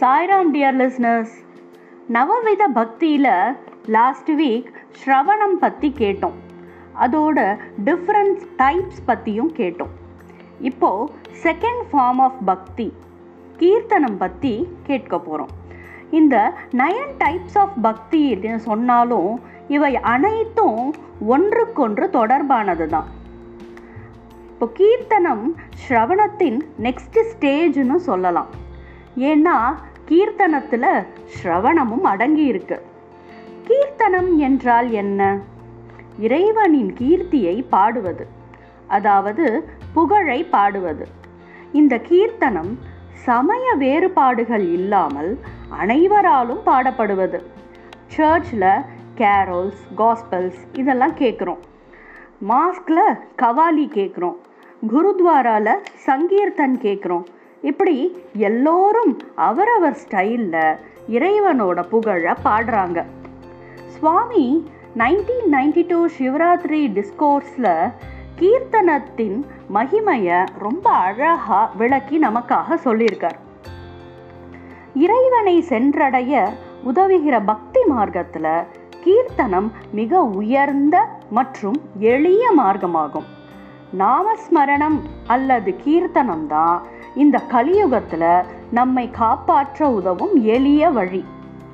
Sairam dear listeners நவவித பக்தியில் last week ஸ்ரவணம் பற்றி கேட்டோம். அதோட டிஃப்ரெண்ட் டைப்ஸ் பற்றியும் கேட்டோம். இப்போது செகண்ட் ஃபார்ம் ஆஃப் பக்தி கீர்த்தனம் பற்றி கேட்க போகிறோம் இந்த நயன் டைப்ஸ் ஆஃப் பக்தி சொன்னாலும் இவை அனைத்தும் ஒன்றுக்கொன்று தொடர்பானது தான் இப்போ கீர்த்தனம் ஸ்ரவணத்தின் நெக்ஸ்ட் ஸ்டேஜ்னு சொல்லலாம். ஏன்னா கீர்த்தனத்தில் ஸ்ரவணமும் அடங்கி இருக்கு. கீர்த்தனம் என்றால் என்ன? இறைவனின் கீர்த்தியை பாடுவது அதாவது புகழை பாடுவது. இந்த கீர்த்தனம் சமய வேறுபாடுகள் இல்லாமல் அனைவராலும் பாடப்படுவது. சர்ச்சில் கேரோல்ஸ் காஸ்பல்ஸ் இதெல்லாம் கேட்குறோம் மாஸ்கில் கவாலி கேட்குறோம் குருத்வாராவில் சங்கீர்த்தன் கேட்குறோம் இப்படி எல்லோரும் அவரவர் ஸ்டைலில் இறைவனோட புகழை பாடுறாங்க. Swami nineteen ninety two Shivaratri டிஸ்கோர்ஸில் கீர்த்தனத்தின் மகிமையை ரொம்ப அழகாக விளக்கி நமக்காக சொல்லியிருக்கார். இறைவனை சென்றடைய உதவுகிற பக்தி மார்க்கத்தில் கீர்த்தனம் மிக உயர்ந்த மற்றும் எளிய மார்க்கமாகும். நாமஸ்மரணம் அல்லது கீர்த்தனம் தான் இந்த கலியுகத்தில் நம்மை காப்பாற்ற உதவும் எளிய வழி.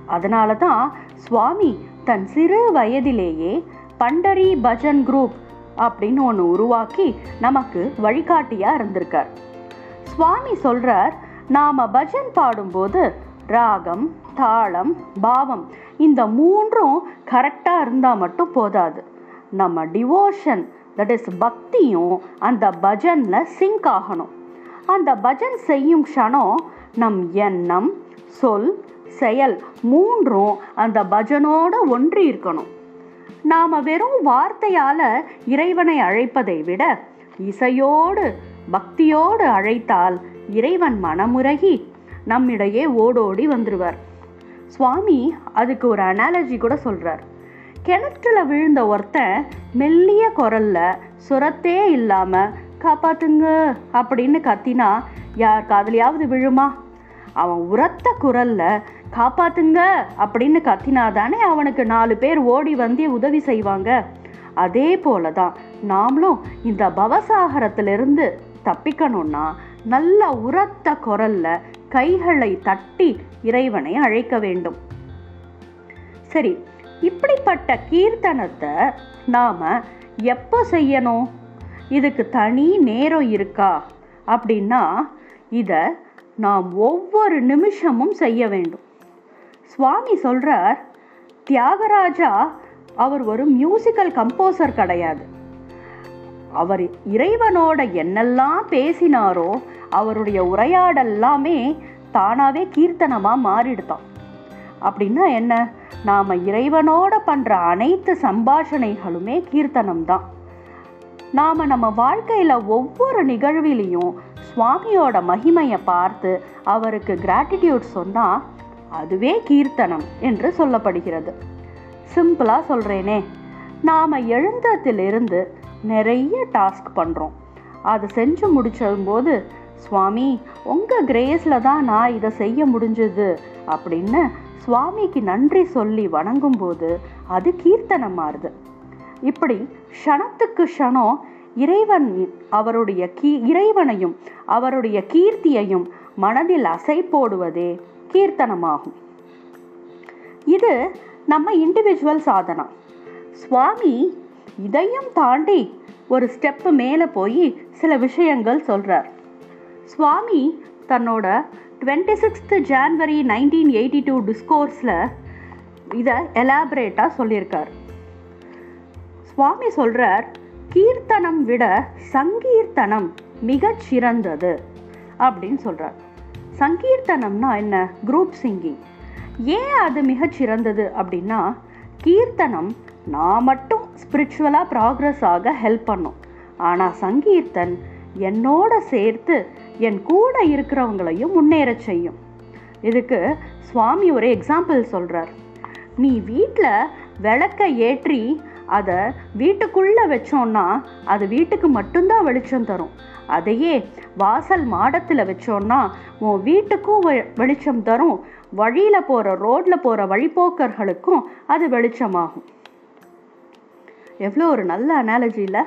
அதனால தான் சுவாமி தன் சிறு வயதிலேயே பண்டரி பஜன் குரூப் அப்படின்னு ஒன்று உருவாக்கி நமக்கு வழிகாட்டியாக இருந்திருக்கார். சுவாமி சொல்கிறார் நாம் பஜன் பாடும்போது ராகம் தாளம் பாவம் இந்த மூன்றும் கரெக்டாக இருந்தால் மட்டும் போதாது. நம்ம டிவோஷன் தட் இஸ் பக்தியும் அந்த பஜனில் சிங்க் ஆகணும். அந்த பஜன் செய்யும் க்ஷணம் நம் எண்ணம் சொல் செயல் மூன்றும் அந்த பஜனோட ஒன்றி இருக்கணும். நாம் வெறும் வார்த்தையால் இறைவனை அழைப்பதை விட இசையோடு பக்தியோடு அழைத்தால் இறைவன் மனமுருகி நம்மிடையே ஓடோடி வந்துடுவார் சுவாமி அதுக்கு ஒரு அனாலஜி கூட சொல்கிறார் கிணற்றுல விழுந்த ஒருத்தன் மெல்லிய குரல்ல சுரத்தே இல்லாமல் காப்பாற்றுங்க அப்படின்னு கத்தினா யார் காதலியாவது விழுமா? அவன் உரத்த குரல்ல காப்பாத்துங்க அப்படின்னு கத்தினாதானே அவனுக்கு நாலு பேர் ஓடி வந்து உதவி செய்வாங்க. அதே போல தான் நாமளும் இந்த பவசாகரத்திலிருந்து தப்பிக்கணும்னா நல்ல உரத்த குரல்ல கைகளை தட்டி இறைவனை அழைக்க வேண்டும். சரி இப்படிப்பட்ட கீர்த்தனத்தை நாம எப்போ செய்யணும்? இதுக்கு தனி நேரம் இருக்கா? அப்படின்னா இதை நாம் ஒவ்வொரு நிமிஷமும் செய்ய வேண்டும். சுவாமி சொல்கிறார் தியாகராஜா அவர் ஒரு மியூசிக்கல் கம்போசர் கிடையாது. அவர் இறைவனோட என்னெல்லாம் பேசினாரோ அவருடைய உரையாடல்லாமே தானாகவே கீர்த்தனமாக மாறிடுதான். அப்படின்னா என்ன? நாம் இறைவனோட பண்ணுற அனைத்து சம்பாஷணைகளுமே கீர்த்தனம் தான் நாம் நம்ம வாழ்க்கையில் ஒவ்வொரு நிகழ்விலையும் சுவாமியோட மகிமையை பார்த்து அவருக்கு கிராட்டிடியூட் சொன்னால் அதுவே கீர்த்தனம் என்று சொல்லப்படுகிறது. சிம்பிளாக சொல்கிறேனே நாம் எழுந்ததிலிருந்து நிறைய டாஸ்க் பண்ணுறோம் அதை செஞ்சு முடிச்சபோது சுவாமி உங்கள் கிரேஸில் தான் நான் இதை செய்ய முடிஞ்சது அப்படின்னு சுவாமிக்கு நன்றி சொல்லி வணங்கும்போது அது கீர்த்தனம் மாறுது இப்படி க்ஷணத்துக்கு க்ஷணம் இறைவன் அவருடைய கீ இறைவனையும் அவருடைய கீர்த்தியையும் மனதில் அசை போடுவதே கீர்த்தனமாகும். இது நம்ம இண்டிவிஜுவல் சாதனம். சுவாமி இதையும் தாண்டி ஒரு ஸ்டெப்பு மேலே போய் சில விஷயங்கள் சொல்கிறார் சுவாமி தன்னோட twenty sixth January nineteen eighty two டிஸ்கோர்ஸில் இதை எலாபரேட்டாக சொல்லியிருக்கார். சுவாமி சொல்கிறார் கீர்த்தனம் விட சங்கீர்த்தனம் மிகச் சிறந்தது அப்படின்னு சொல்கிறார் சங்கீர்த்தனம்னா என்ன? குரூப் சிங்கிங் ஏன் அது மிகச் சிறந்தது அப்படின்னா கீர்த்தனம் நான் மட்டும் ஸ்பிரிச்சுவலாக ப்ராக்ரஸ் ஆக ஹெல்ப் பண்ணும். ஆனால் சங்கீர்த்தன் என்னோட சேர்த்து என் கூட இருக்கிறவங்களையும் முன்னேறச் செய்யும். இதுக்கு சுவாமி ஒரு எக்ஸாம்பிள் சொல்கிறார் நீ வீட்டில் விளக்க ஏற்றி அதை வீட்டுக்குள்ளே வச்சோன்னா அது வீட்டுக்கு மட்டும்தான் வெளிச்சம் தரும். அதையே வாசல் மாடத்தில் வச்சோன்னா உன் வீட்டுக்கும் வெ- வெளிச்சம் தரும். வழியில் போகிற ரோட்டில் போகிற வழிப்போக்கர்களுக்கும் அது வெளிச்சமாகும். எவ்வளோ ஒரு நல்ல அனாலஜி இல்லை?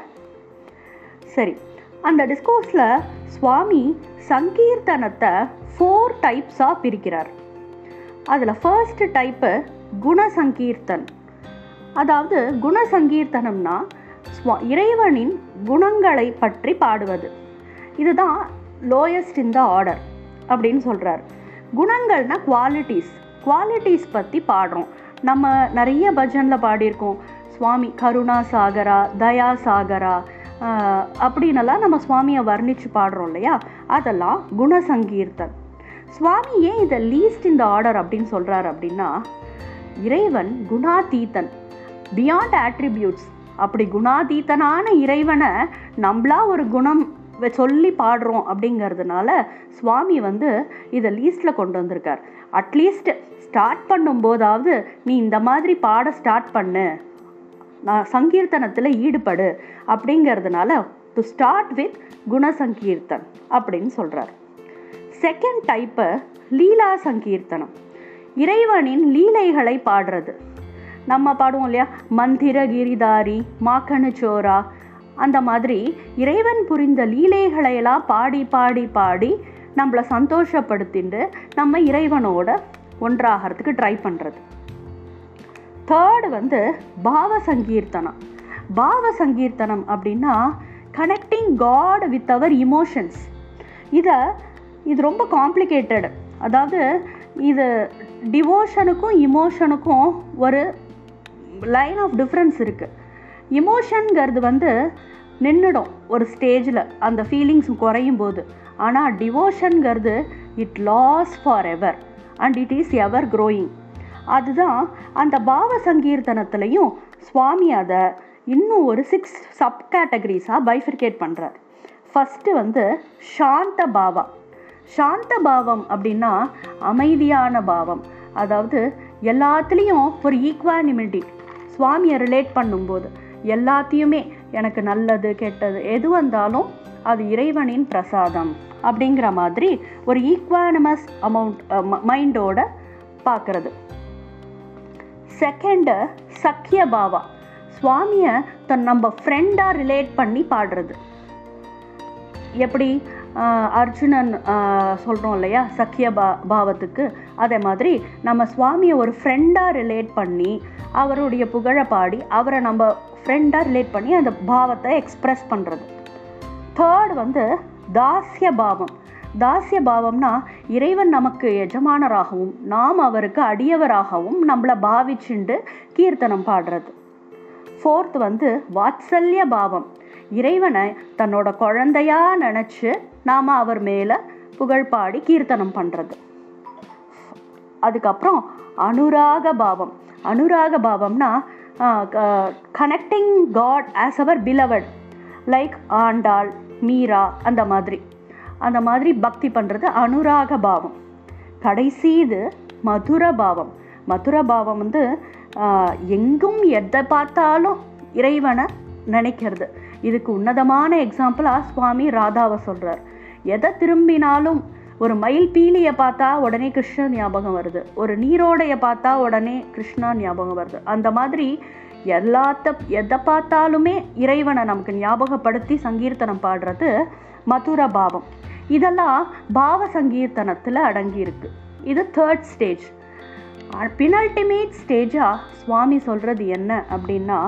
சரி அந்த டிஸ்கோர்ஸில் சுவாமி சங்கீர்த்தனத்தை ஃபோர் டைப்ஸாக பிரிக்கிறார். அதில் ஃபர்ஸ்ட் டைப்பு குணசங்கீர்த்தன். அதாவது குணசங்கீர்த்தனம்னா ஸ்வா- இறைவனின் குணங்களை பற்றி பாடுவது. இதுதான் லோயஸ்ட் இன் த ஆர்டர் அப்படின்னு சொல்கிறார் குணங்கள்னா குவாலிட்டிஸ் குவாலிட்டிஸ் பற்றி பாடுறோம். நம்ம நிறைய பஜனில் பாடியிருக்கோம். சுவாமி கருணா சாகரா தயா சாகரா ஆஹ், அப்படின்னெல்லாம் நம்ம சுவாமியை வர்ணித்து பாடுறோம் இல்லையா? அதெல்லாம் குணசங்கீர்த்தன். சுவாமி ஏன் இதை லீஸ்ட் இந்த ஆர்டர் அப்படின்னு சொல்கிறார் அப்படின்னா இறைவன் குணாதீத்தன் பியாண்ட் ஆட்ரிபியூட்ஸ் அப்படி குணாதீதனான இறைவனை நம்மளா ஒரு குணம் வ- சொல்லி பாடுறோம் அப்படிங்கிறதுனால சுவாமி வந்து இதை லீஸ்டில் கொண்டு வந்திருக்கார். அட்லீஸ்ட் ஸ்டார்ட் பண்ணும்போதாவது நீ இந்த மாதிரி பாட ஸ்டார்ட் பண்ணு. நான் சங்கீர்த்தனத்தில் ஈடுபடு அப்படிங்கிறதுனால டு ஸ்டார்ட் வித் குணசங்கீர்த்தன் அப்படின்னு சொல்கிறார் செகண்ட் டைப்பு லீலா சங்கீர்த்தனம். இறைவனின் லீலைகளை பாடுறது. நம்ம பாடுவோம் இல்லையா? மந்திர கிரிதாரி மாக்கணுச்சோரா அந்த மாதிரி இறைவன் புரிந்த லீலைகளை எல்லாம் பாடி பாடி பாடி நம்மளை சந்தோஷப்படுத்திட்டு நம்ம இறைவனோட ஒன்றாகிறதுக்கு ட்ரை பண்ணுறது தேர்டு வந்து பாவ சங்கீர்த்தனம் பாவ சங்கீர்த்தனம் அப்படின்னா connecting God with our emotions இதை இது ரொம்ப காம்ப்ளிகேட்டட் அதாவது இது டிவோஷனுக்கும் இமோஷனுக்கும் ஒரு லைன் ஆஃப் டிஃப்ரென்ஸ் இருக்குது இமோஷனுங்கிறது வந்து நின்றுடும் ஒரு ஸ்டேஜில் அந்த ஃபீலிங்ஸ் குறையும் போது. ஆனால் டிவோஷனுங்கிறது it lasts forever and it is ever growing அதுதான் அந்த பாவ சங்கீர்த்தனத்துலேயும் சுவாமி அதை இன்னும் ஒரு சிக்ஸ் சப் கேட்டகரிஸாக பைஃபிரிகேட் பண்ணுறார் ஃபஸ்ட்டு வந்து சாந்த பாவா சாந்த பாவம் அப்படின்னா அமைதியான பாவம். அதாவது எல்லாத்துலேயும் ஒரு ஈக்குவானிமிட்டி சுவாமியை ரிலேட் பண்ணும்போது எல்லாத்தையுமே எனக்கு நல்லது கெட்டது எது வந்தாலும் அது இறைவனின் பிரசாதம் அப்படிங்கிற மாதிரி ஒரு ஈக்குவானமஸ் அமௌண்ட் மைண்டோட பார்க்குறது. செகண்டு சக்கிய பாவா. சுவாமியை தன் நம்ம ஃப்ரெண்டாக ரிலேட் பண்ணி பாடுறது. எப்படி? அர்ஜுனன் சொல்கிறோம் இல்லையா? சக்கிய பா பாவத்துக்கு. அதே மாதிரி நம்ம சுவாமியை ஒரு ஃப்ரெண்டாக ரிலேட் பண்ணி அவருடைய புகழை பாடி அவரை நம்ம ஃப்ரெண்டாக ரிலேட் பண்ணி அந்த பாவத்தை எக்ஸ்ப்ரெஸ் பண்ணுறது தேர்ட் வந்து தாஸ்ய பாவம். தாஸ்ய பாவம்னா இறைவன் நமக்கு எஜமானராகவும் நாம் அவருக்கு அடியவராகவும் நம்மளை பாவிச்சுண்டு கீர்த்தனம் பாடுறது. ஃபோர்த் வந்து வாத்சல்ய பாவம். இறைவனை தன்னோட குழந்தையா நினச்சி நாம் அவர் மேலே புகழ் பாடி கீர்த்தனம் பண்ணுறது அதுக்கப்புறம் அனுராக பாவம். அனுராக பாவம்னா connecting God as our beloved like Andal Meera அந்த மாதிரி. அந்த மாதிரி பக்தி பண்ணுறது அனுராக பாவம். கடைசி இது மதுர பாவம். மதுர பாவம் வந்து எங்கும் எதை பார்த்தாலும் இறைவனை நினைக்கிறது. இதுக்கு உன்னதமான எக்ஸாம்பிளாக சுவாமி ராதாவை சொல்கிறார் எதை திரும்பினாலும் ஒரு மயில் பீலியை பார்த்தா உடனே கிருஷ்ணன் ஞாபகம் வருது. ஒரு நீரோடையை பார்த்தா உடனே கிருஷ்ணா ஞாபகம் வருது. அந்த மாதிரி எல்லாத்த எதை பார்த்தாலுமே இறைவனை நமக்கு ஞாபகப்படுத்தி சங்கீர்த்தனம் பாடுறது மதுர பாவம். இதெல்லாம் பாவ சங்கீர்த்தனத்தில் அடங்கியிருக்கு இது தேர்ட் ஸ்டேஜ் பினல்டிமேட் ஸ்டேஜாக சுவாமி சொல்கிறது என்ன அப்படின்னா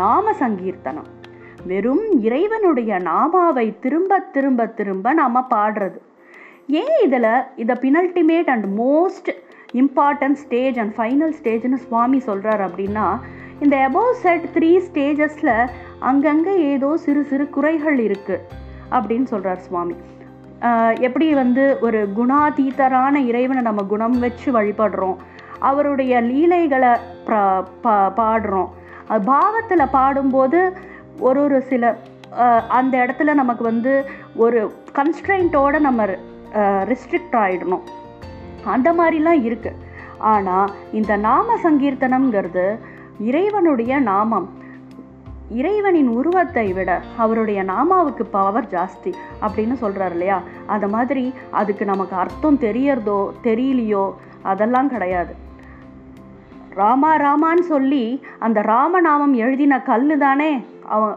நாம சங்கீர்த்தனம். வெறும் இறைவனுடைய நாமாவை திரும்ப திரும்ப திரும்ப நாம் பாடுறது. ஏன் இதில்? இதை penultimate and most important stage and final ஸ்டேஜ்னு சுவாமி சொல்கிறார் அப்படின்னா இந்த அபோவ் செட் த்ரீ ஸ்டேஜஸில் அங்கங்கே ஏதோ சிறு சிறு குறைகள் இருக்குது அப்படின்னு சொல்கிறார் சுவாமி. எப்படி வந்து ஒரு குணாதீதரான இறைவனை நம்ம குணம் வச்சு வழிபடுறோம் அவருடைய லீலைகளை பா- பாடுறோம் பாவத்தில் பாடும்போது ஒரு ஒரு சில அந்த இடத்துல நமக்கு வந்து ஒரு கன்ஸ்ட்ரெயின்ட்டோடு நம்ம ரிஸ்ட்ரிக்ட் ஆகிடணும் அந்த மாதிரிலாம் இருக்குது ஆனால் இந்த நாம சங்கீர்த்தனம்ங்கிறது இறைவனுடைய நாமம். இறைவனின் உருவத்தை விட அவருடைய நாமாவுக்கு பவர் ஜாஸ்தி அப்படின்னு சொல்கிறார் இல்லையா? அது மாதிரி அதுக்கு நமக்கு அர்த்தம் தெரியறதோ தெரியலையோ அதெல்லாம் கிடையாது. ராமா ராமான்னு சொல்லி அந்த ராமநாமம் எழுதின கல் தானே அவன்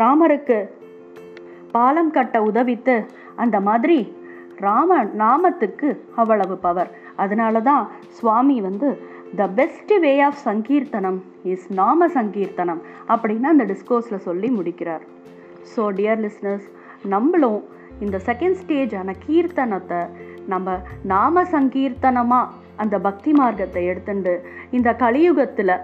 ராமருக்கு பாலம் கட்ட உதவித்து அந்த மாதிரி ராம நாமத்துக்கு அவ்வளவு பவர் அதனால தான் சுவாமி வந்து த பெஸ்ட் வே ஆஃப் சங்கீர்த்தனம் இஸ் நாம சங்கீர்த்தனம் அப்படின்னு அந்த டிஸ்கோஸில் சொல்லி முடிக்கிறார். ஸோ டியர் லிஸ்னர்ஸ் நம்மளும் இந்த செகண்ட் ஸ்டேஜான கீர்த்தனத்தை நம்ம நாம சங்கீர்த்தனமாக அந்த பக்தி மார்க்கத்தை எடுத்துண்டு இந்த கலியுகத்தில்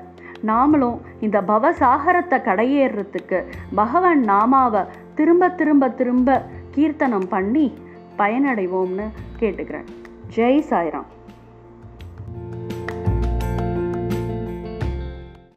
நாமளும் இந்த பவசாகரத்தை கடையேறுறதுக்கு பகவான் நாமாவை திரும்ப திரும்ப திரும்ப கீர்த்தனம் பண்ணி பயனடைவோம்னு கேட்டுக்கிறேன். ஜெய் சாய்ராம்.